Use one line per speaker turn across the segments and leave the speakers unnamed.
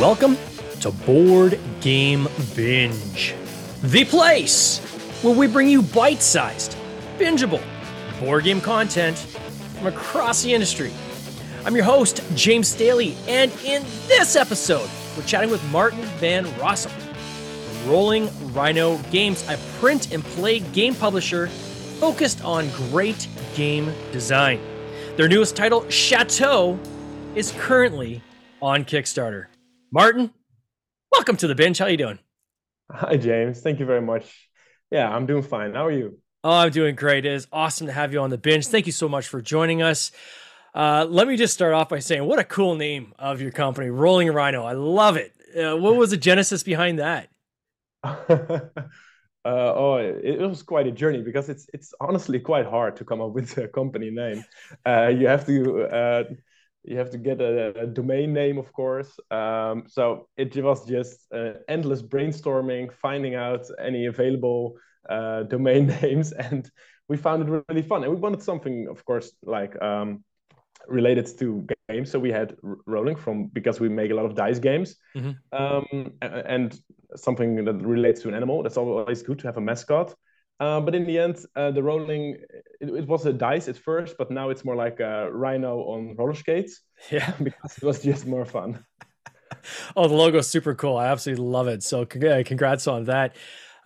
Welcome to Board Game Binge, the place where we bring you bite sized, bingeable board game content from across the industry. I'm your host, James Staley, and in this episode, we're chatting with Martin Van Rossum Rolling Rhino Games, a print and play game publisher focused on great game design. Their newest title, Chateau, is currently on Kickstarter. Martin, welcome to the bench. How you doing?
Hi, James. Thank you very much. Yeah, I'm doing fine. How are you?
Oh, I'm doing great. It is awesome to have you on the bench. Thank you so much for joining us. Uh, let me just start off by saying, what a cool name of your company, Rolling Rhino. I love it. Uh, what was the genesis behind that?
uh, oh, it, it, was quite a journey because it's it's honestly quite hard to come up with a company name. Uh, you have to uh, you have to get a, a domain name, of course. Um, so it was just uh, endless brainstorming, finding out any available uh, domain names, and we found it really fun. And we wanted something, of course, like um, related to games. So we had rolling from because we make a lot of dice games, mm-hmm. um, and something that relates to an animal. That's always good to have a mascot. Uh, but in the end, uh, the rolling it, it, was a dice at first, but now it's more like a rhino on roller skates.
Yeah,
because it was just more fun.
oh, the logo is super cool. I absolutely love it. So congrats on that.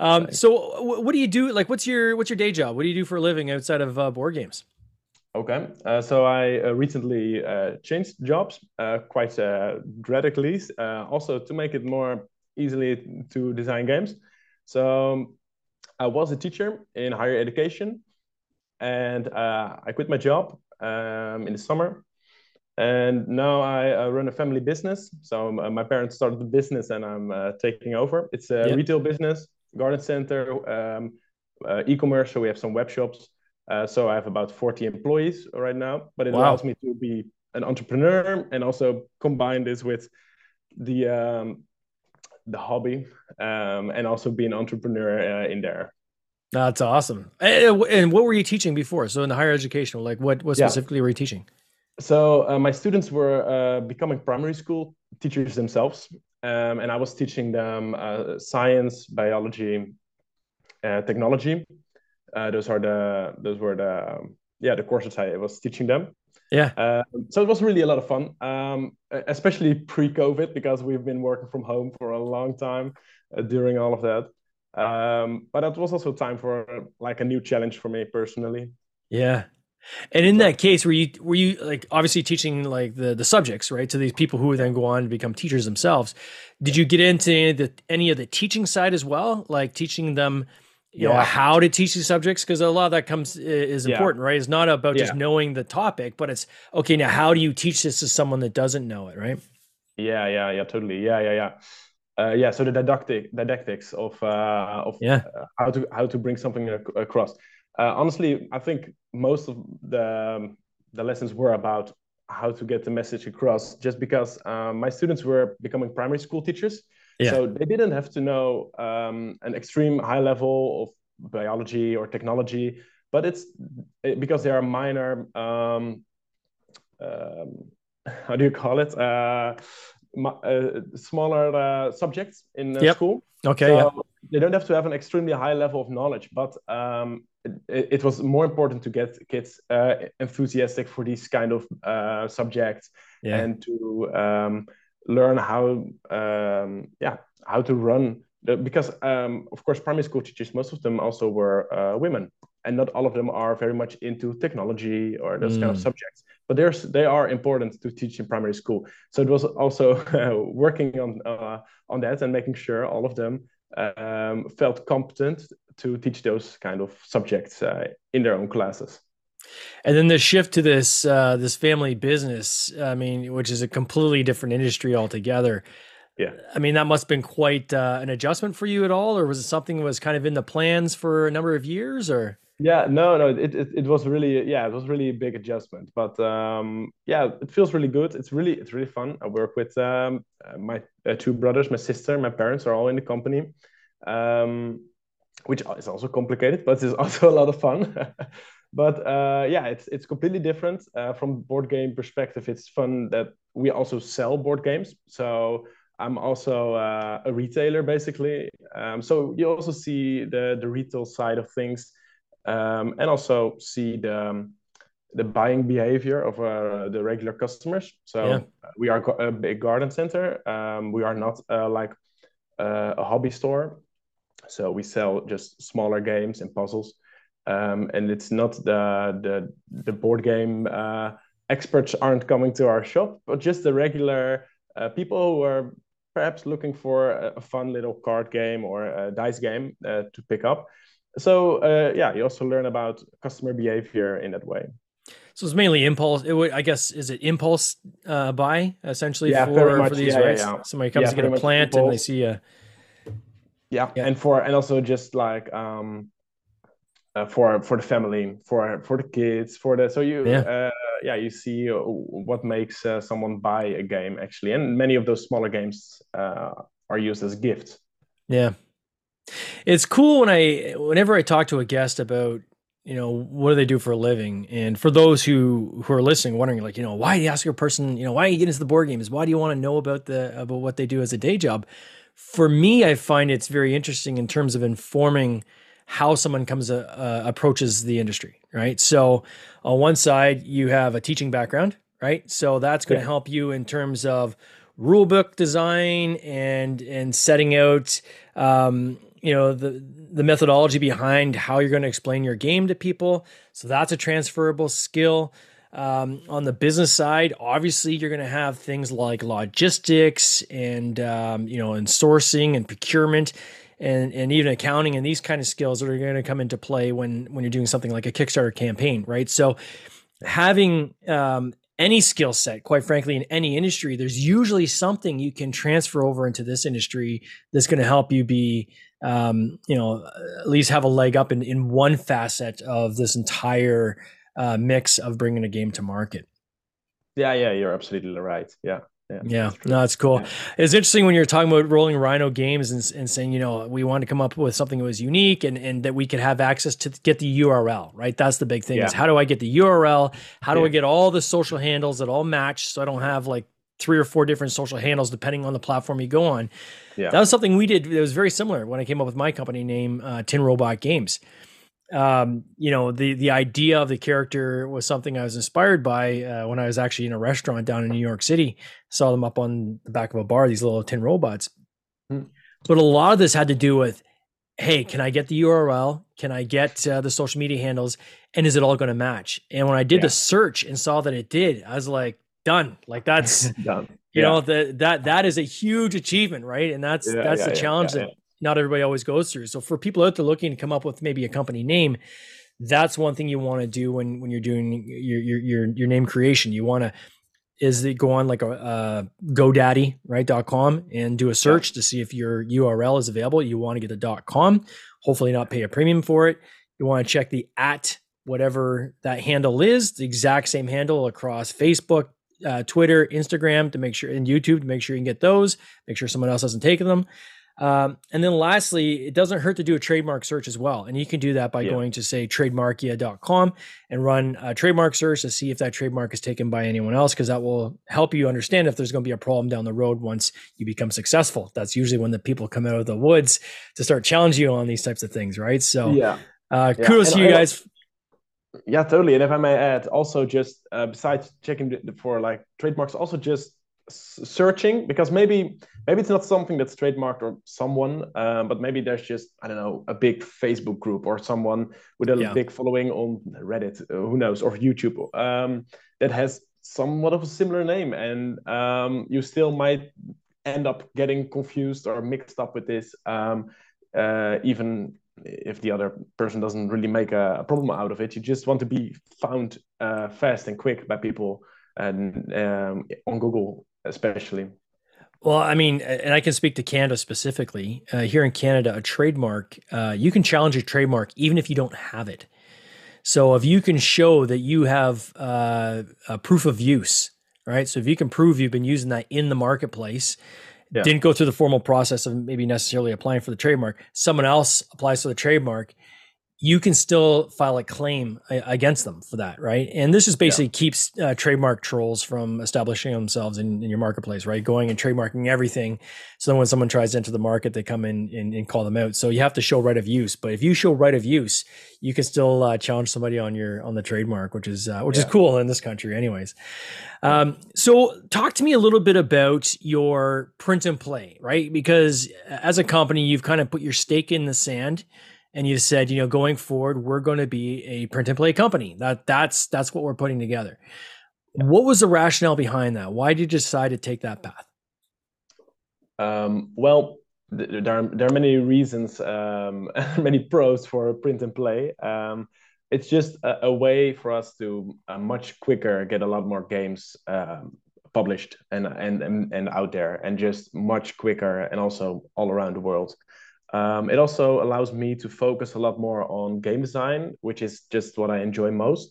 Um, so what do you do? Like, what's your what's your day job? What do you do for a living outside of uh, board games?
Okay, uh, so I uh, recently uh, changed jobs quite radically, also to make it more easily to design games. So I was a teacher in higher education, and uh, I quit my job um, in the summer. And now I uh, run a family business. So um, uh, my parents started the business, and I'm uh, taking over. It's a retail business, garden center, um, uh, e-commerce. So we have some web shops. Uh, so I have about 40 employees right now. But it wow. allows me to be an entrepreneur and also combine this with the um, the hobby um, and also be an entrepreneur uh, in there.
That's awesome. And, what were you teaching before? So in the higher education, like what, what specifically yeah. were you teaching?
So uh, my students were uh, becoming primary school teachers themselves, um, and I was teaching them uh, science, biology, uh, technology. Uh, those are the those were the yeah the courses I was teaching them.
Yeah.
Um, so it was really a lot of fun, um, especially pre-COVID because we've been working from home for a long time uh, during all of that. Um, but that was also time for like a new challenge for me personally.
Yeah. And in that case, were you were you like obviously teaching like the the subjects right to these people who would then go on to become teachers themselves? Did you get into any of the, any of the teaching side as well, like teaching them you yeah. know how to teach these subjects because a lot of that comes is important yeah. right it's not about just yeah. knowing the topic but it's okay now how do you teach this to someone that doesn't know it right
yeah yeah yeah totally yeah yeah yeah uh, yeah so the didactic didactics of uh, of
yeah.
Uh, how to how to bring something ac- across uh, honestly i think most of the um, the lessons were about how to get the message across just because uh, my students were becoming primary school teachers yeah. So they didn't have to know um, an extreme high level of biology or technology, but it's it, because they are minor. Um, um, how do you call it? Uh, uh, smaller uh, subjects in
yep.
school.
Okay. So yeah.
They don't have to have an extremely high level of knowledge, but um, it, it, was more important to get kids uh, enthusiastic for these kind of uh, subjects yeah. and to um, learn how um, yeah how to run the, because um, of course primary school teachers most of them also were uh, women and not all of them are very much into technology or those mm. kind of mm. subjects but there's they are important to teach in primary school so it was also uh, working on uh, on that and making sure all of them um, felt competent to teach those kind of subjects uh, in their own classes
and then the shift to this uh, this family business, I mean, which is a completely different industry altogether.
Yeah,
I mean that must have been quite uh, an adjustment for you at all, or was it something that was kind of in the plans for a number of years, or?
Yeah, no, no, it, it, it was really yeah, it was really a big adjustment, but um, yeah, it feels really good. It's really it's really fun. I work with um, my uh, two brothers, my sister, my parents are all in the company. Um, which is also complicated, but it's also a lot of fun. but uh, yeah, it's it's completely different uh, from board game perspective. It's fun that we also sell board games. So I'm also uh, a retailer, basically. Um, so you also see the the retail side of things, um, and also see the um, the buying behavior of uh, the regular customers. So yeah. we are a big garden center. Um, we are not uh, like uh, a hobby store. So we sell just smaller games and puzzles, um, and it's not the the the board game uh, experts aren't coming to our shop, but just the regular uh, people who are perhaps looking for a, fun little card game or a dice game uh, to pick up. So uh, yeah, you also learn about customer behavior in that way.
So it's mainly impulse. It would, I guess, is it impulse uh, buy essentially yeah, for, much, for these yeah, rights? Yeah, Somebody comes to get a plant and they see a.
Yeah. and for and also just like um, uh, for for the family, for for the kids, for the so you yeah, uh, yeah you see uh, what makes uh, someone buy a game actually, and many of those smaller games uh, are used as gifts.
Yeah, it's cool when I whenever I talk to a guest about you know what do they do for a living? And for those who who are listening wondering like you know why do you ask a person you know why you get into the board games? Why do you want to know about the about what they do as a day job? For me i find it's very interesting in terms of informing how someone comes uh, uh, approaches the industry right? So on one side you have a teaching background right? So that's going to yeah. help you in terms of rule book design and and setting out um, you know the the methodology behind how you're going to explain your game to people. So that's a transferable skill. Um, on the business side obviously you're going to have things like logistics and um, you know and sourcing and procurement and and even accounting and these kind of skills that are going to come into play when when you're doing something like a kickstarter campaign right so having um, any skill set, quite frankly, in any industry, there's usually something you can transfer over into this industry that's going to help you be um, you know, at least have a leg up in, in one facet of this entire uh, mix of bringing a game to market.
Yeah, yeah, you're absolutely right. Yeah.
Yeah, yeah. no, that's cool. Yeah. It's interesting when you're talking about rolling Rhino games and, and saying, you know, we want to come up with something that was unique and, and that we could have access to get the URL, right? That's the big thing yeah. is how do I get the URL? How do. I get all the social handles that all match so I don't have like three or four different social handles depending on the platform you go on. Yeah. That was something we did that was very similar when I came up with my company name, uh, Tin Robot Games. Um, you know, the the idea of the character was something I was inspired by uh, when I was actually in a restaurant down in New York City. Saw them up on the back of a bar, these little tin robots. Mm. But a lot of this had to do with, hey, can I get the URL? Can I get uh, the social media handles? And is it all going to match? And when I did yeah. the search and saw that it did, I was like, done. Like that's done. You yeah. know, that that that is a huge achievement, right? And that's yeah, that's the challenge that not everybody always goes through. So for people out there looking to come up with maybe a company name, that's one thing you want to do when when you're doing your your your, your name creation. You want to is it go on like a uh, GoDaddy right dot com and do a search to see if your URL is available. You want to get the dot com, hopefully not pay a premium for it. You want to check the at whatever that handle is, the exact same handle across Facebook, uh, Twitter, Instagram to make sure, and YouTube to make sure you can get those. Make sure someone else hasn't taken them. Um, and then lastly, it doesn't hurt to do a trademark search as well. And you can do that by yeah. going to say trademarkia.com and run a trademark search to see if that trademark is taken by anyone else, because that will help you understand if there's going to be a problem down the road once you become successful. That's usually when the people come out of the woods to start challenging you on these types of things, right? So, yeah. Uh, kudos to you guys
yeah, totally. And if I may add, also just uh, besides checking for like trademarks, also just searching because maybe maybe it's not something that's trademarked or someone, um, but maybe there's just I don't know a big Facebook group or someone with a yeah. big following on Reddit, uh, who knows, or YouTube um, that has somewhat of a similar name, and um, you still might end up getting confused or mixed up with this. Um, uh, even if the other person doesn't really make a, a problem out of it. You just want to be found uh, fast and quick by people and um, on Google especially.
Well, I mean, and I can speak to Canada specifically. Uh, here in Canada, a trademark, uh, you can challenge a trademark even if you don't have it. So if you can show that you have uh, a proof of use, right? So if you can prove you've been using that in the marketplace, yeah. didn't go through the formal process of maybe necessarily applying for the trademark. Someone else applies for the trademark. You can still file a claim against them for that, right? And this just basically yeah. keeps uh, trademark trolls from establishing themselves in, in, your marketplace, right? Going and trademarking everything. So then when someone tries to enter the market, they come in and, and, call them out. So you have to show right of use. But if you show right of use, you can still uh, challenge somebody on your on the trademark, which is uh, which yeah. is cool in this country, anyways. Um, so talk to me a little bit about your print and play, right? Because as a company, you've kind of put your stake in the sand and you said, you know, going forward, we're going to be a print and play company. That that's that's what we're putting together. What was the rationale behind that? Why did you decide to take that path?
Um, well, there are there are many reasons, um, many pros for print and play. Um, it's just a, a, way for us to uh, much quicker get a lot more games um, published and, and and and out there, and just much quicker, and also all around the world. Um, it also allows me to focus a lot more on game design, which is just what I enjoy most,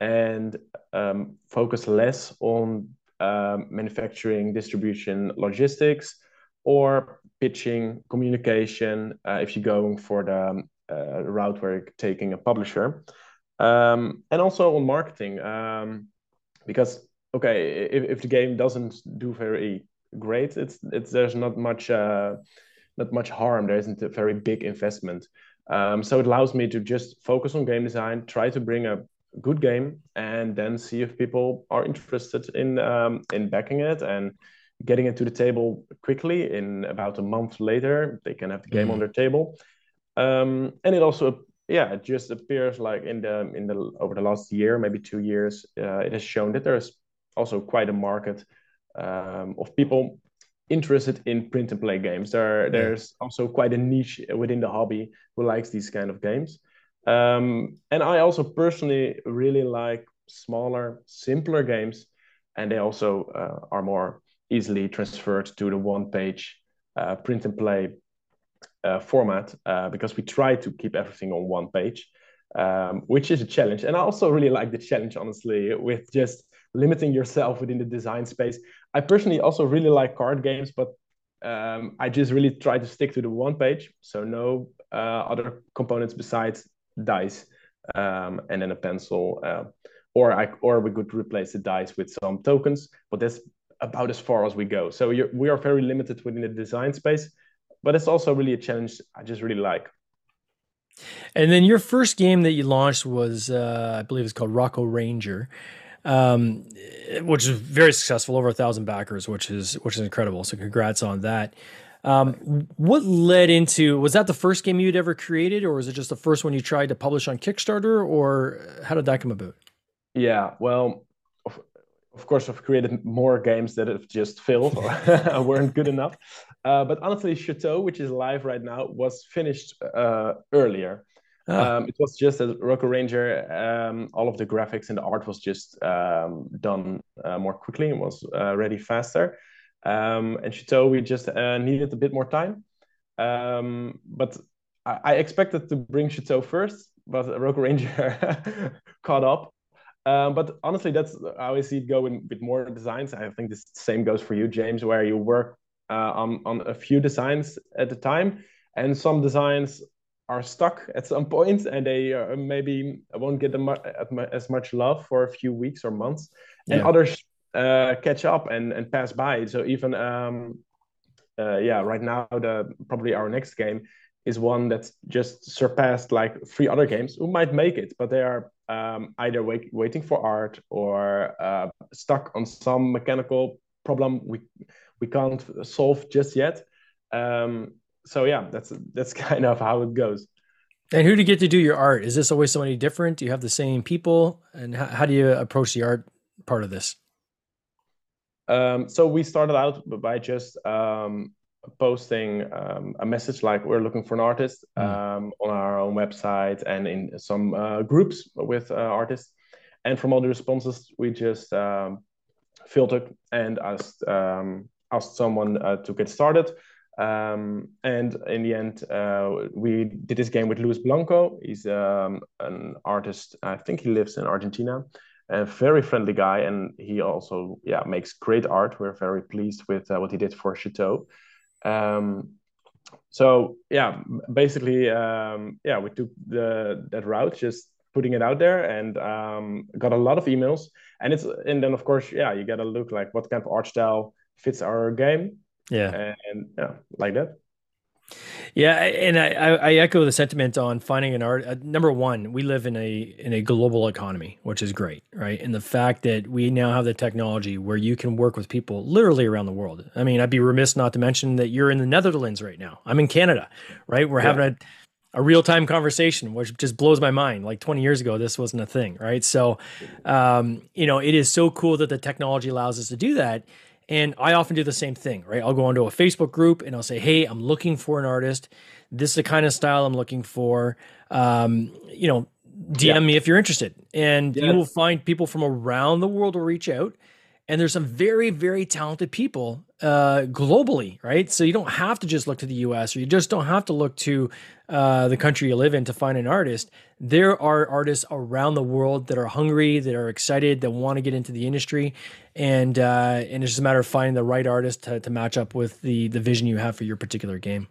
and um, focus less on um, manufacturing, distribution, logistics, or pitching, communication. Uh, if you're going for the uh, route where you're taking a publisher, um, and also on marketing, um, because okay, if, if the game doesn't do very great, it's it's there's not much. Uh, not much harm. There isn't a very big investment. Um, so it allows me to just focus on game design, try to bring a good game, and then see if people are interested in um, in backing it and getting it to the table quickly. In about a month later, they can have the game mm. on their table. Um, and it also, yeah, it just appears like in the in the over the last year, maybe two years, uh, it has shown that there's also quite a market um, of people interested in print and play games. There, there's also quite a niche within the hobby who likes these kind of games. Um, and I also personally really like smaller, simpler games, and they also uh, are more easily transferred to the one-page uh, print and play uh, format uh, because we try to keep everything on one page, um, which is a challenge. And I also really like the challenge, honestly, with just limiting yourself within the design space. I personally also really like card games, but um, I just really try to stick to the one page, so no uh, other components besides dice um, and then a pencil. Uh, or I or we could replace the dice with some tokens, but that's about as far as we go. So we are very limited within the design space, but it's also really a challenge I just really like.
And then your first game that you launched was, uh, I believe, it's called Rocko Ranger um, which is very successful, over a thousand backers, which is which is incredible. So congrats on that. Um, what led into was that the first game you'd ever created, or was it just the first one you tried to publish on Kickstarter, or how did that come about?
Yeah, well, of, of course, I've created more games that have just failed or weren't good enough. Uh, but honestly, Chateau, which is live right now, was finished uh, earlier. Ah. Um, it was just a Rocko Ranger. Um, all of the graphics and the art was just um, done uh, more quickly and was uh, ready faster. Um, and Chateau, we just uh, needed a bit more time. Um, but I, I, expected to bring Chateau first, but Rocko Ranger caught up. Um, but honestly, that's how I see it go in with more designs. I think the same goes for you, James, where you work uh, on on a few designs at a time, and some designs are stuck at some point and they uh, maybe won't get as much love for a few weeks or months and yeah. others uh, catch up and, and pass by so even um, uh, yeah right now the probably our next game is one that's just surpassed like three other games who might make it but they are um, either wait, waiting for art or uh, stuck on some mechanical problem we we can't solve just yet um, so yeah, that's that's kind of how it goes.
And who do you get to do your art? Is this always somebody different? Do you have the same people? And how, how do you approach the art part of this?
Um, so we started out by just um, posting um, a message like we're looking for an artist mm. on our own website and in some uh, groups with uh, artists. And from all the responses, we just um, filtered and asked um, asked someone uh, to get started um, and in the end, uh, we did this game with Luis Blanco. He's um, an artist. I think he lives in Argentina. A very friendly guy, and he also yeah makes great art. We're very pleased with uh, what he did for Chateau. Um, so yeah, basically, um, yeah, we took the that route, just putting it out there, and um, got a lot of emails. And it's and then of course, yeah, you got to look like what kind of art style fits our game.
Yeah,
and, yeah, like that.
Yeah, and I, I echo the sentiment on finding an art. Uh, number one, we live in a in a global economy, which is great, right? And the fact that we now have the technology where you can work with people literally around the world. I mean, I'd be remiss not to mention that you're in the Netherlands right now. I'm in Canada, right? We're yeah. having a a real time conversation, which just blows my mind. Like 20 years ago, this wasn't a thing, right? So, um, you know, it is so cool that the technology allows us to do that. And I often do the same thing, right? I'll go onto a Facebook group and I'll say, hey, I'm looking for an artist. This is the kind of style I'm looking for. Um, you know, DM yeah. me if you're interested. And yeah. you will find people from around the world will reach out. And there's some very, very talented people uh, globally, right? So you don't have to just look to the US or you just don't have to look to uh, the country you live in to find an artist. There are artists around the world that are hungry, that are excited, that want to get into the industry, and uh, and it's just a matter of finding the right artist to, to match up with the the vision you have for your particular game.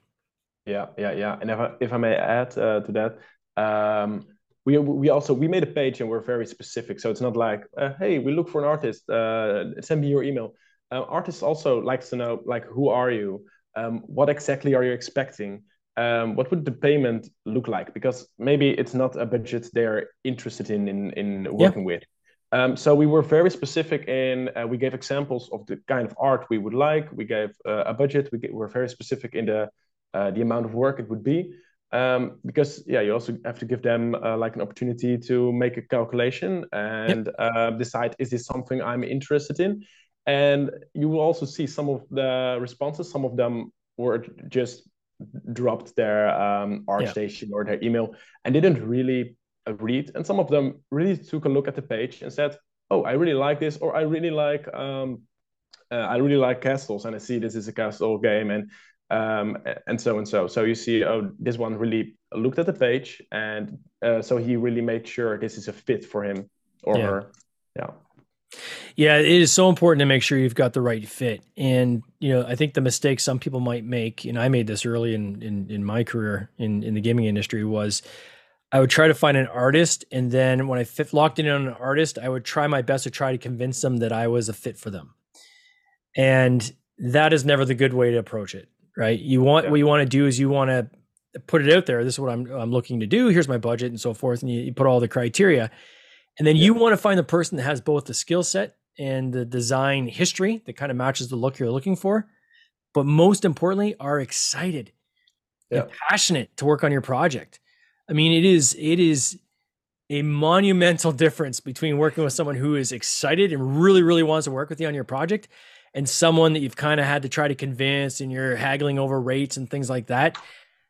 Yeah, yeah, yeah. And if I, if I may add uh, to that, um, we we also we made a page and we're very specific. So it's not like, uh, hey, we look for an artist. Uh, send me your email. Uh, artists also likes to know like who are you, um, what exactly are you expecting, um, what would the payment look like? Because maybe it's not a budget they're interested in in, in working yeah. with. Um, so we were very specific in uh, we gave examples of the kind of art we would like. We gave uh, a budget. We get, were very specific in the uh, the amount of work it would be. Um, because yeah, you also have to give them uh, like an opportunity to make a calculation and yep. Uh, decide is this something I'm interested in. And you will also see some of the responses. Some of them were just dropped their um, ArtStation yeah. or their email and didn't really read. And some of them really took a look at the page and said, "Oh, I really like this," or "I really like um, uh, I really like castles, and I see this is a castle game." And um, and so and so. So you see, oh, this one really looked at the page, and uh, so he really made sure this is a fit for him or yeah. her. Yeah.
Yeah, it is so important to make sure you've got the right fit. And, you know, I think the mistake some people might make, and I made this early in in, in my career in, in the gaming industry was I would try to find an artist. And then when I fit, locked in on an artist, I would try my best to try to convince them that I was a fit for them. And that is never the good way to approach it, right? You want, yeah. what you want to do is you want to put it out there. This is what I'm, I'm looking to do. Here's my budget and so forth. And you, you put all the criteria and then yeah. you want to find the person that has both the skill set and the design history that kind of matches the look you're looking for, but most importantly, are excited yeah. and passionate to work on your project. I mean, it is it is a monumental difference between working with someone who is excited and really, really wants to work with you on your project and someone that you've kind of had to try to convince and you're haggling over rates and things like that.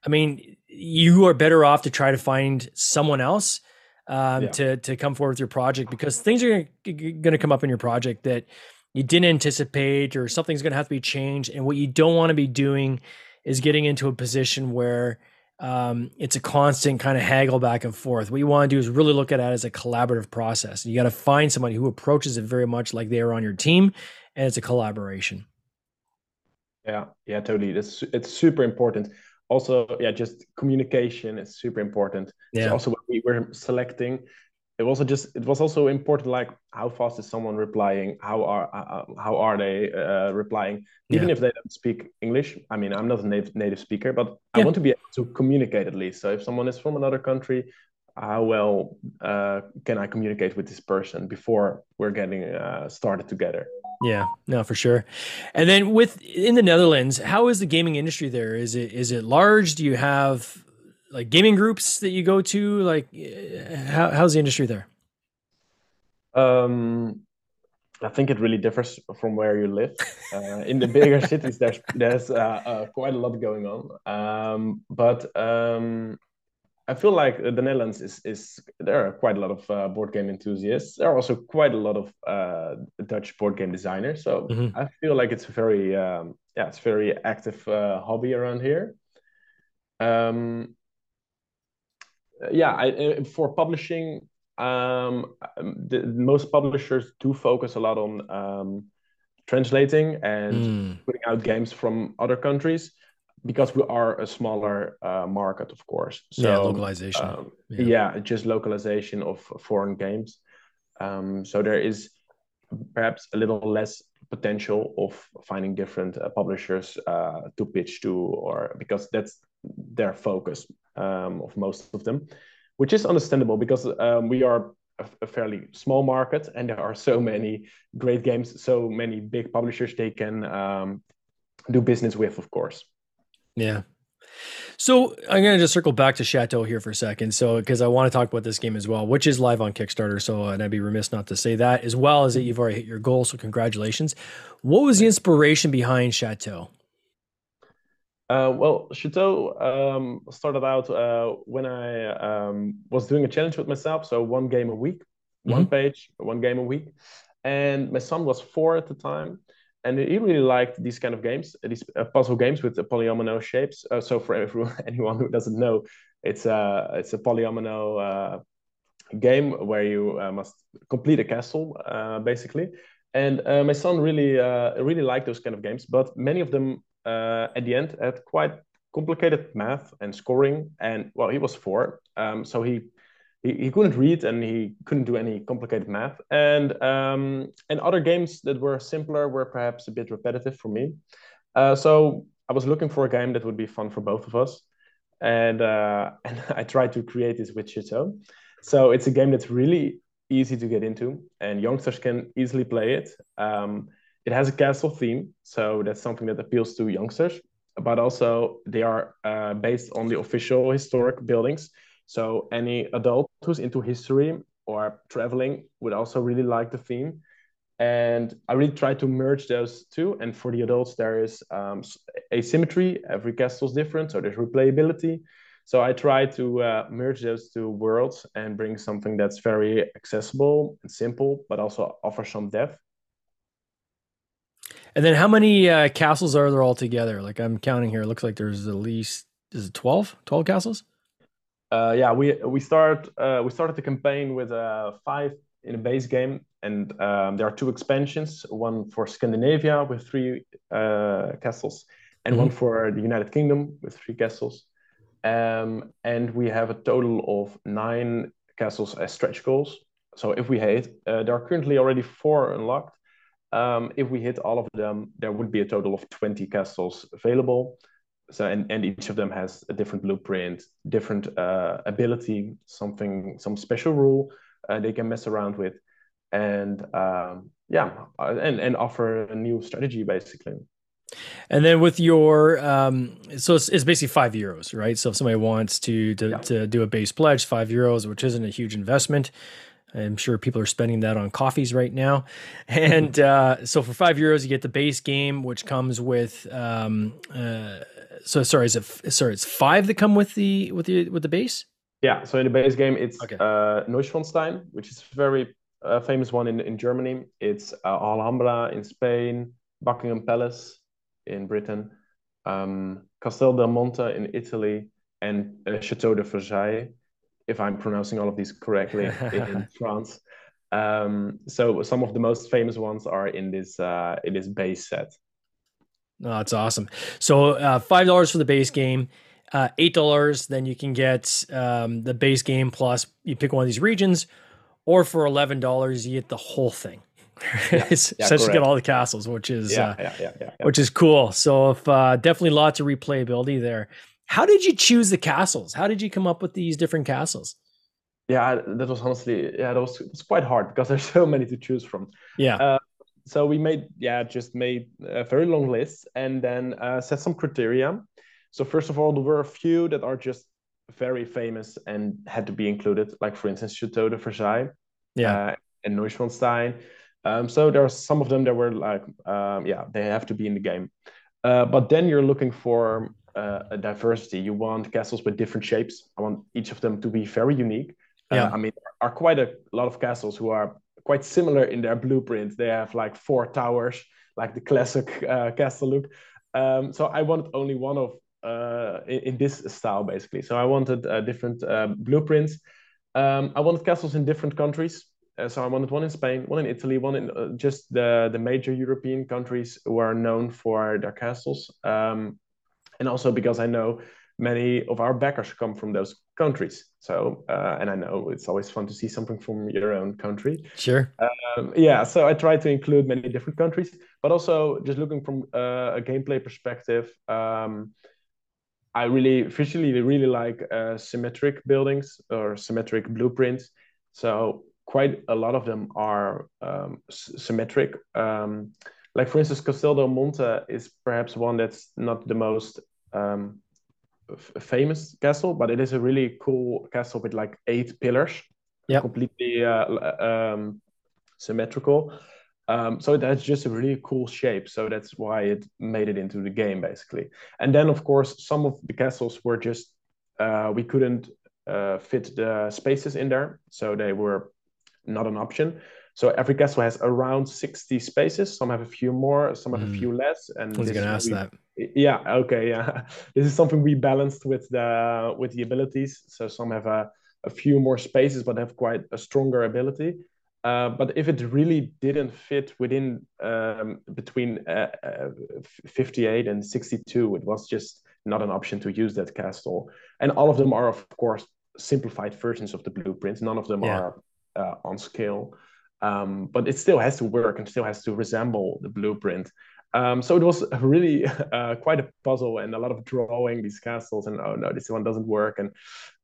I mean, you are better off to try to find someone else um, yeah. to to come forward with your project because things are going to come up in your project that you didn't anticipate or something's going to have to be changed. And what you don't want to be doing is getting into a position where um, it's a constant kind of haggle back and forth. What you want to do is really look at it as a collaborative process. You got to find somebody who approaches it very much like they are on your team, and it's a collaboration.
Yeah, yeah, totally. That's it's super important also yeah just communication is super important yeah so also when we were selecting it was also just it was also important like how fast is someone replying how are uh, uh, how are they uh, replying even yeah. if they don't speak english i mean i'm not a native native speaker but yeah. i want to be able to communicate at least so if someone is from another country how well uh, can i communicate with this person before we're getting uh, started together
yeah, no, for sure. And then with in the Netherlands, how is the gaming industry there? Is it is it large? Do you have like gaming groups that you go to? Like, eh, how, how's the industry there?
Um, I think it really differs from where you live. Uh, in the bigger cities, there's there's uh, uh, quite a lot going on. Um, but um, I feel like the Netherlands is is there are quite a lot of uh, board game enthusiasts. There are also quite a lot of uh, Dutch board game designers. So mm-hmm. I feel like it's a very um, yeah, it's very active uh, hobby around here. Um, yeah, I, uh, for publishing, um, the, most publishers do focus a lot on um, translating and mm. putting out games from other countries because we are a smaller uh, market, of course.
So, yeah, localization. Um,
yeah. yeah. just localization of foreign games. Um, so there is perhaps a little less potential of finding different uh, publishers uh, to pitch to, or because that's their focus um, of most of them, which is understandable because um, we are a, a, fairly small market and there are so many great games, so many big publishers they can um, do business with, of course.
Yeah. So I'm going to just circle back to Chateau here for a second. So, because I want to talk about this game as well, which is live on Kickstarter. So, and I'd be remiss not to say that, as well as that you've already hit your goal. So, congratulations. What was the inspiration behind Chateau?
Uh, well, Chateau um, started out uh, when I um, was doing a challenge with myself. So, one game a week, mm-hmm. one page, one game a week. And my son was four at the time and he really liked these kind of games, these uh, puzzle games with polyomino shapes. Uh, so for everyone, anyone who doesn't know, it's a it's a polyomino uh, game where you uh, must complete a castle uh, basically. And uh, my son really really liked those kind of games, but many of them at the end had quite complicated math and scoring. And well, he was four, um, so he he, he couldn't read and he couldn't do any complicated math. And um, and other games that were simpler were perhaps a bit repetitive for me. Uh, so I was looking for a game that would be fun for both of us, and uh, and I tried to create this with Chateau. So it's a game that's really easy to get into, and youngsters can easily play it. Um, it has a castle theme, so that's something that appeals to youngsters. But also, they are uh, based on the official historic buildings. So any adult who's into history or traveling would also really like the theme. And I really try to merge those two. And for the adults, there is um, asymmetry. Every castle is different, so there's replayability. So I try to uh, merge those two worlds and bring something that's very accessible and simple, but also offer some depth.
And then how many uh, castles are there all together? Like I'm counting here, it looks like there's at least is it 12? 12 castles?
Uh, yeah, we we start uh, we started the campaign with uh, five in a base game, and um, there are two expansions: one for Scandinavia with three uh, castles, and mm-hmm. one for the United Kingdom with three castles. Um, and we have a total of nine castles as stretch goals. So if we hit, uh, there are currently already four unlocked. Um, if we hit all of them, there would be a total of 20 castles available so and, and each of them has a different blueprint different uh, ability something some special rule uh, they can mess around with. And um, yeah uh, and and offer a new strategy basically.
And then with your um, so it's, it's, basically five euros right? So if somebody wants to to, yeah. to do a base pledge five euros which isn't a huge investment I'm sure people are spending that on coffees right now. And uh, so for five euros, you get the base game, which comes with um, uh, so sorry, is it sorry? It's five that come with the with the with the base.
Yeah. So in the base game, it's okay. uh, Neuschwanstein, which is a very uh, famous one in in Germany. It's uh, Alhambra in Spain, Buckingham Palace in Britain, um, Castel del Monte in Italy, and uh, Chateau de Versailles, if I'm pronouncing all of these correctly, in France. Um, so some of the most famous ones are in this uh, in this base set.
Oh, that's awesome. So uh, five dollars for the base game, uh, eight dollars. Then you can get um, the base game plus you pick one of these regions, or for eleven dollars you get the whole thing. Yeah, it's yeah, essentially get all the castles, which is
yeah, uh, yeah, yeah, yeah,
which is cool. So if uh, definitely lots of replayability there. How did you choose the castles? How did you come up with these different castles?
Yeah, that was honestly yeah, that was, it was quite hard because there's so many to choose from.
Yeah. Uh,
so we made yeah just made a very long list and then uh, set some criteria so first of all there were a few that are just very famous and had to be included like for instance chateau de versailles
yeah uh,
and neuschwanstein um, so there are some of them that were like um, yeah they have to be in the game uh, but then you're looking for uh, a diversity you want castles with different shapes i want each of them to be very unique uh, yeah. i mean there are quite a lot of castles who are quite similar in their blueprint. They have like four towers, like the classic uh, castle look. Um, so I wanted only one of uh, in, in, this style basically. So I wanted uh, different uh, blueprints. Um, I wanted castles in different countries. Uh, so I wanted one in Spain, one in Italy, one in uh, just the the major European countries who are known for their castles. Um, and also because I know many of our backers come from those countries. So, uh, and I know it's always fun to see something from your own country.
Sure.
Um, yeah. So I try to include many different countries, but also just looking from uh, a gameplay perspective. Um, I really visually really like uh, symmetric buildings or symmetric blueprints. So quite a lot of them are um, symmetric. Um, like for instance, Castel del Monte is perhaps one that's not the most um, famous castle, but it is a really cool castle with like eight pillars,
yeah,
completely uh, um, symmetrical. Um, so that's just a really cool shape. So that's why it made it into the game basically. And then of course some of the castles were just uh, we couldn't uh, fit the spaces in there, so they were not an option. So every castle has around 60 spaces. Some have a few more, some have mm. a few less.
And I was going to ask
we,
that.
Yeah. Okay. Yeah. This is something we balanced with the with the abilities. So some have a, a few more spaces, but have quite a stronger ability. Uh, but if it really didn't fit within um, between uh, uh, 58 and 62, it was just not an option to use that castle. And all of them are, of course, simplified versions of the blueprints. None of them yeah. are uh, on scale um, but it still has to work and still has to resemble the blueprint. Um, so it was really uh, quite a puzzle and a lot of drawing these castles and oh no, this one doesn't work and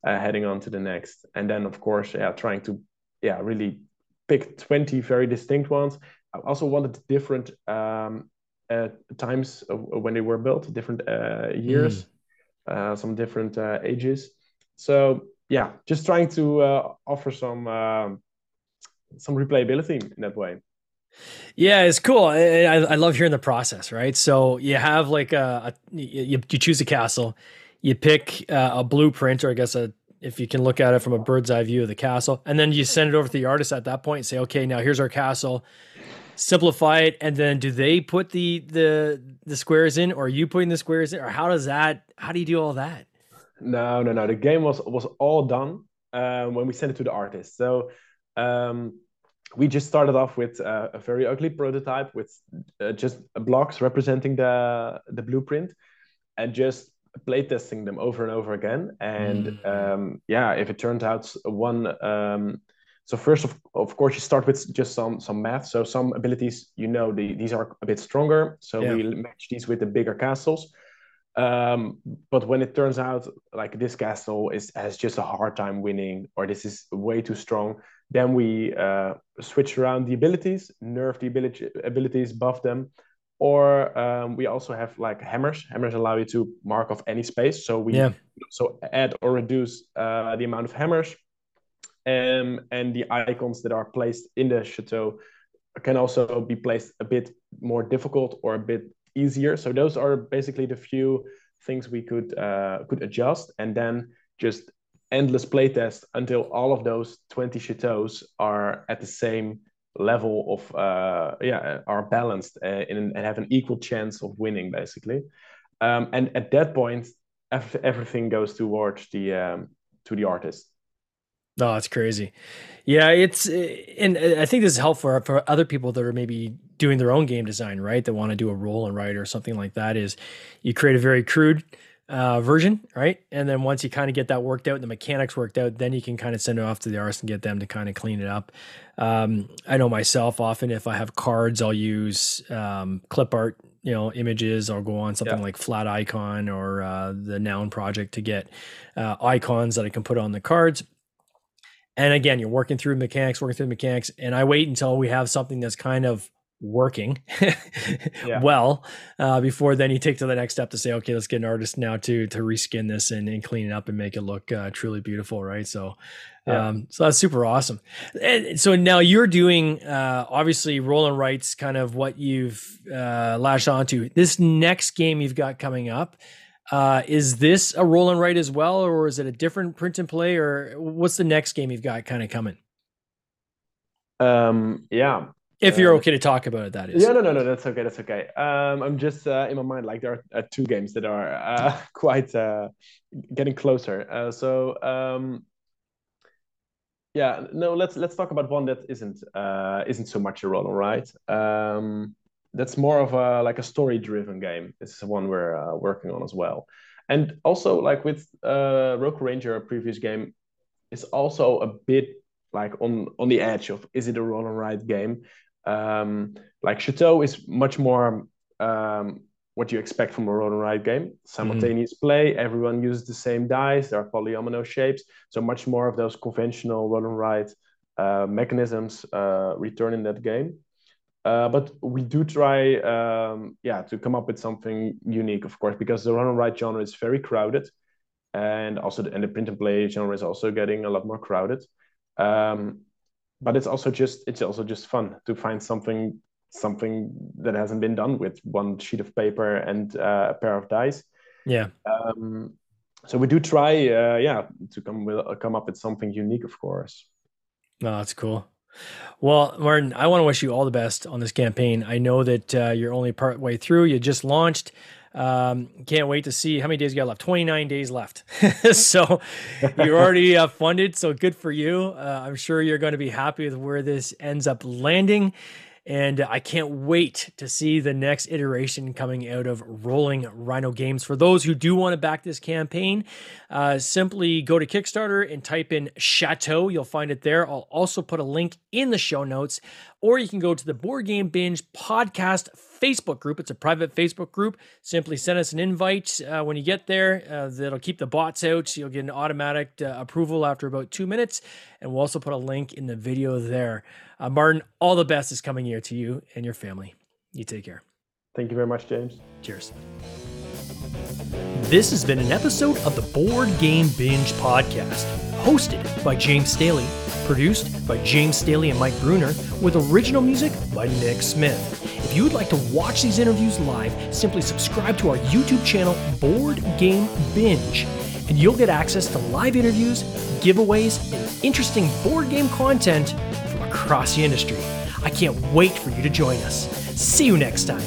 uh, heading on to the next. And then of course, yeah, trying to yeah really pick 20 very distinct ones. I also wanted different um, uh, times when they were built, different uh, years, mm. some different uh, ages. So yeah, just trying to offer some um, some replayability in that way.
Yeah, it's cool. I, I love hearing the process, right? So you have like a, a you, you choose a castle, you pick uh, a blueprint, or I guess a if you can look at it from a bird's eye view of the castle, and then you send it over to the artist at that point and say, okay, now here's our castle. Simplify it, and then do they put the the the squares in, or are you putting the squares in, or how does that? How do you do all that?
No, no, no. The game was was all done um, when we sent it to the artist. So um, we just started off with uh, a very ugly prototype with uh, just blocks representing the the blueprint and just playtesting them over and over again and mm. um, yeah if it turned out one um, so first of, of course you start with just some some math so some abilities you know the, these are a bit stronger so yeah. we match these with the bigger castles um, but when it turns out like this castle is has just a hard time winning or this is way too strong then we uh, switch around the abilities, nerf the ability, abilities, buff them. Or um, we also have like hammers. Hammers allow you to mark off any space. So we
yeah.
so add or reduce uh, the amount of hammers. Um, and the icons that are placed in the chateau can also be placed a bit more difficult or a bit easier. So those are basically the few things we could uh, could adjust, and then just endless playtest until all of those 20 chateaus are at the same level of uh, yeah are balanced uh, and have an equal chance of winning basically um, and at that point everything goes towards the um, to the artist
Oh, that's crazy. Yeah, it's and I think this is helpful for other people that are maybe doing their own game design, right? That want to do a roll and write or something like that. Is you create a very crude uh, version, right? And then once you kind of get that worked out, the mechanics worked out, then you can kind of send it off to the artist and get them to kind of clean it up. Um, I know myself often if I have cards, I'll use um, clip art, you know, images. I'll go on something yeah. like Flat Icon or uh, the Noun Project to get uh, icons that I can put on the cards. And again, you're working through mechanics, working through mechanics, and I wait until we have something that's kind of working yeah. well uh, before then you take to the next step to say okay let's get an artist now to to reskin this and, and clean it up and make it look uh, truly beautiful right so yeah. um so that's super awesome and so now you're doing uh obviously roll and writes kind of what you've uh latched onto this next game you've got coming up uh, is this a roll and write as well, or is it a different print and play, or what's the next game you've got kind of coming?
Um, yeah,
if you're uh, okay to talk about it, that is.
Yeah, no, no, no, that's okay. That's okay. Um, I'm just uh, in my mind like there are uh, two games that are uh, quite uh, getting closer. Uh, so um, yeah, no, let's let's talk about one that isn't uh, isn't so much a roll, right? Um, that's more of a like a story driven game. It's one we're uh, working on as well. And also like with uh, Rogue Ranger, a previous game, it's also a bit like on on the edge of is it a roll and write game? Um, like Chateau is much more um, what you expect from a roll and write game. Simultaneous mm-hmm. play, everyone uses the same dice, there are polyomino shapes, so much more of those conventional roll and write uh, mechanisms uh, return in that game. Uh, but we do try, um, yeah, to come up with something unique, of course, because the roll and write genre is very crowded, and also the, and the print and play genre is also getting a lot more crowded. Um, but it's also just it's also just fun to find something something that hasn't been done with one sheet of paper and uh, a pair of dice.
Yeah.
Um, so we do try, uh, yeah, to come with come up with something unique, of course.
Oh, that's cool. Well, Martin, I want to wish you all the best on this campaign. I know that uh, you're only part way through. You just launched. Um, can't wait to see how many days you got left. 29 days left. so you're already uh, funded. So good for you. Uh, I'm sure you're going to be happy with where this ends up landing. And I can't wait to see the next iteration coming out of Rolling Rhino Games. For those who do want to back this campaign, uh, simply go to Kickstarter and type in Chateau. You'll find it there. I'll also put a link in the show notes, or you can go to the Board Game Binge podcast Facebook group. It's a private Facebook group. Simply send us an invite uh, when you get there. Uh, that'll keep the bots out. You'll get an automatic uh, approval after about two minutes. And we'll also put a link in the video there. Uh, Martin, all the best is coming here to you and your family. You take care.
Thank you very much, James.
Cheers. This has been an episode of the Board Game Binge podcast, hosted by James Staley, produced by James Staley and Mike Bruner, with original music by Nick Smith. If you would like to watch these interviews live, simply subscribe to our YouTube channel, Board Game Binge, and you'll get access to live interviews, giveaways, and interesting board game content across the industry. I can't wait for you to join us. See you next time.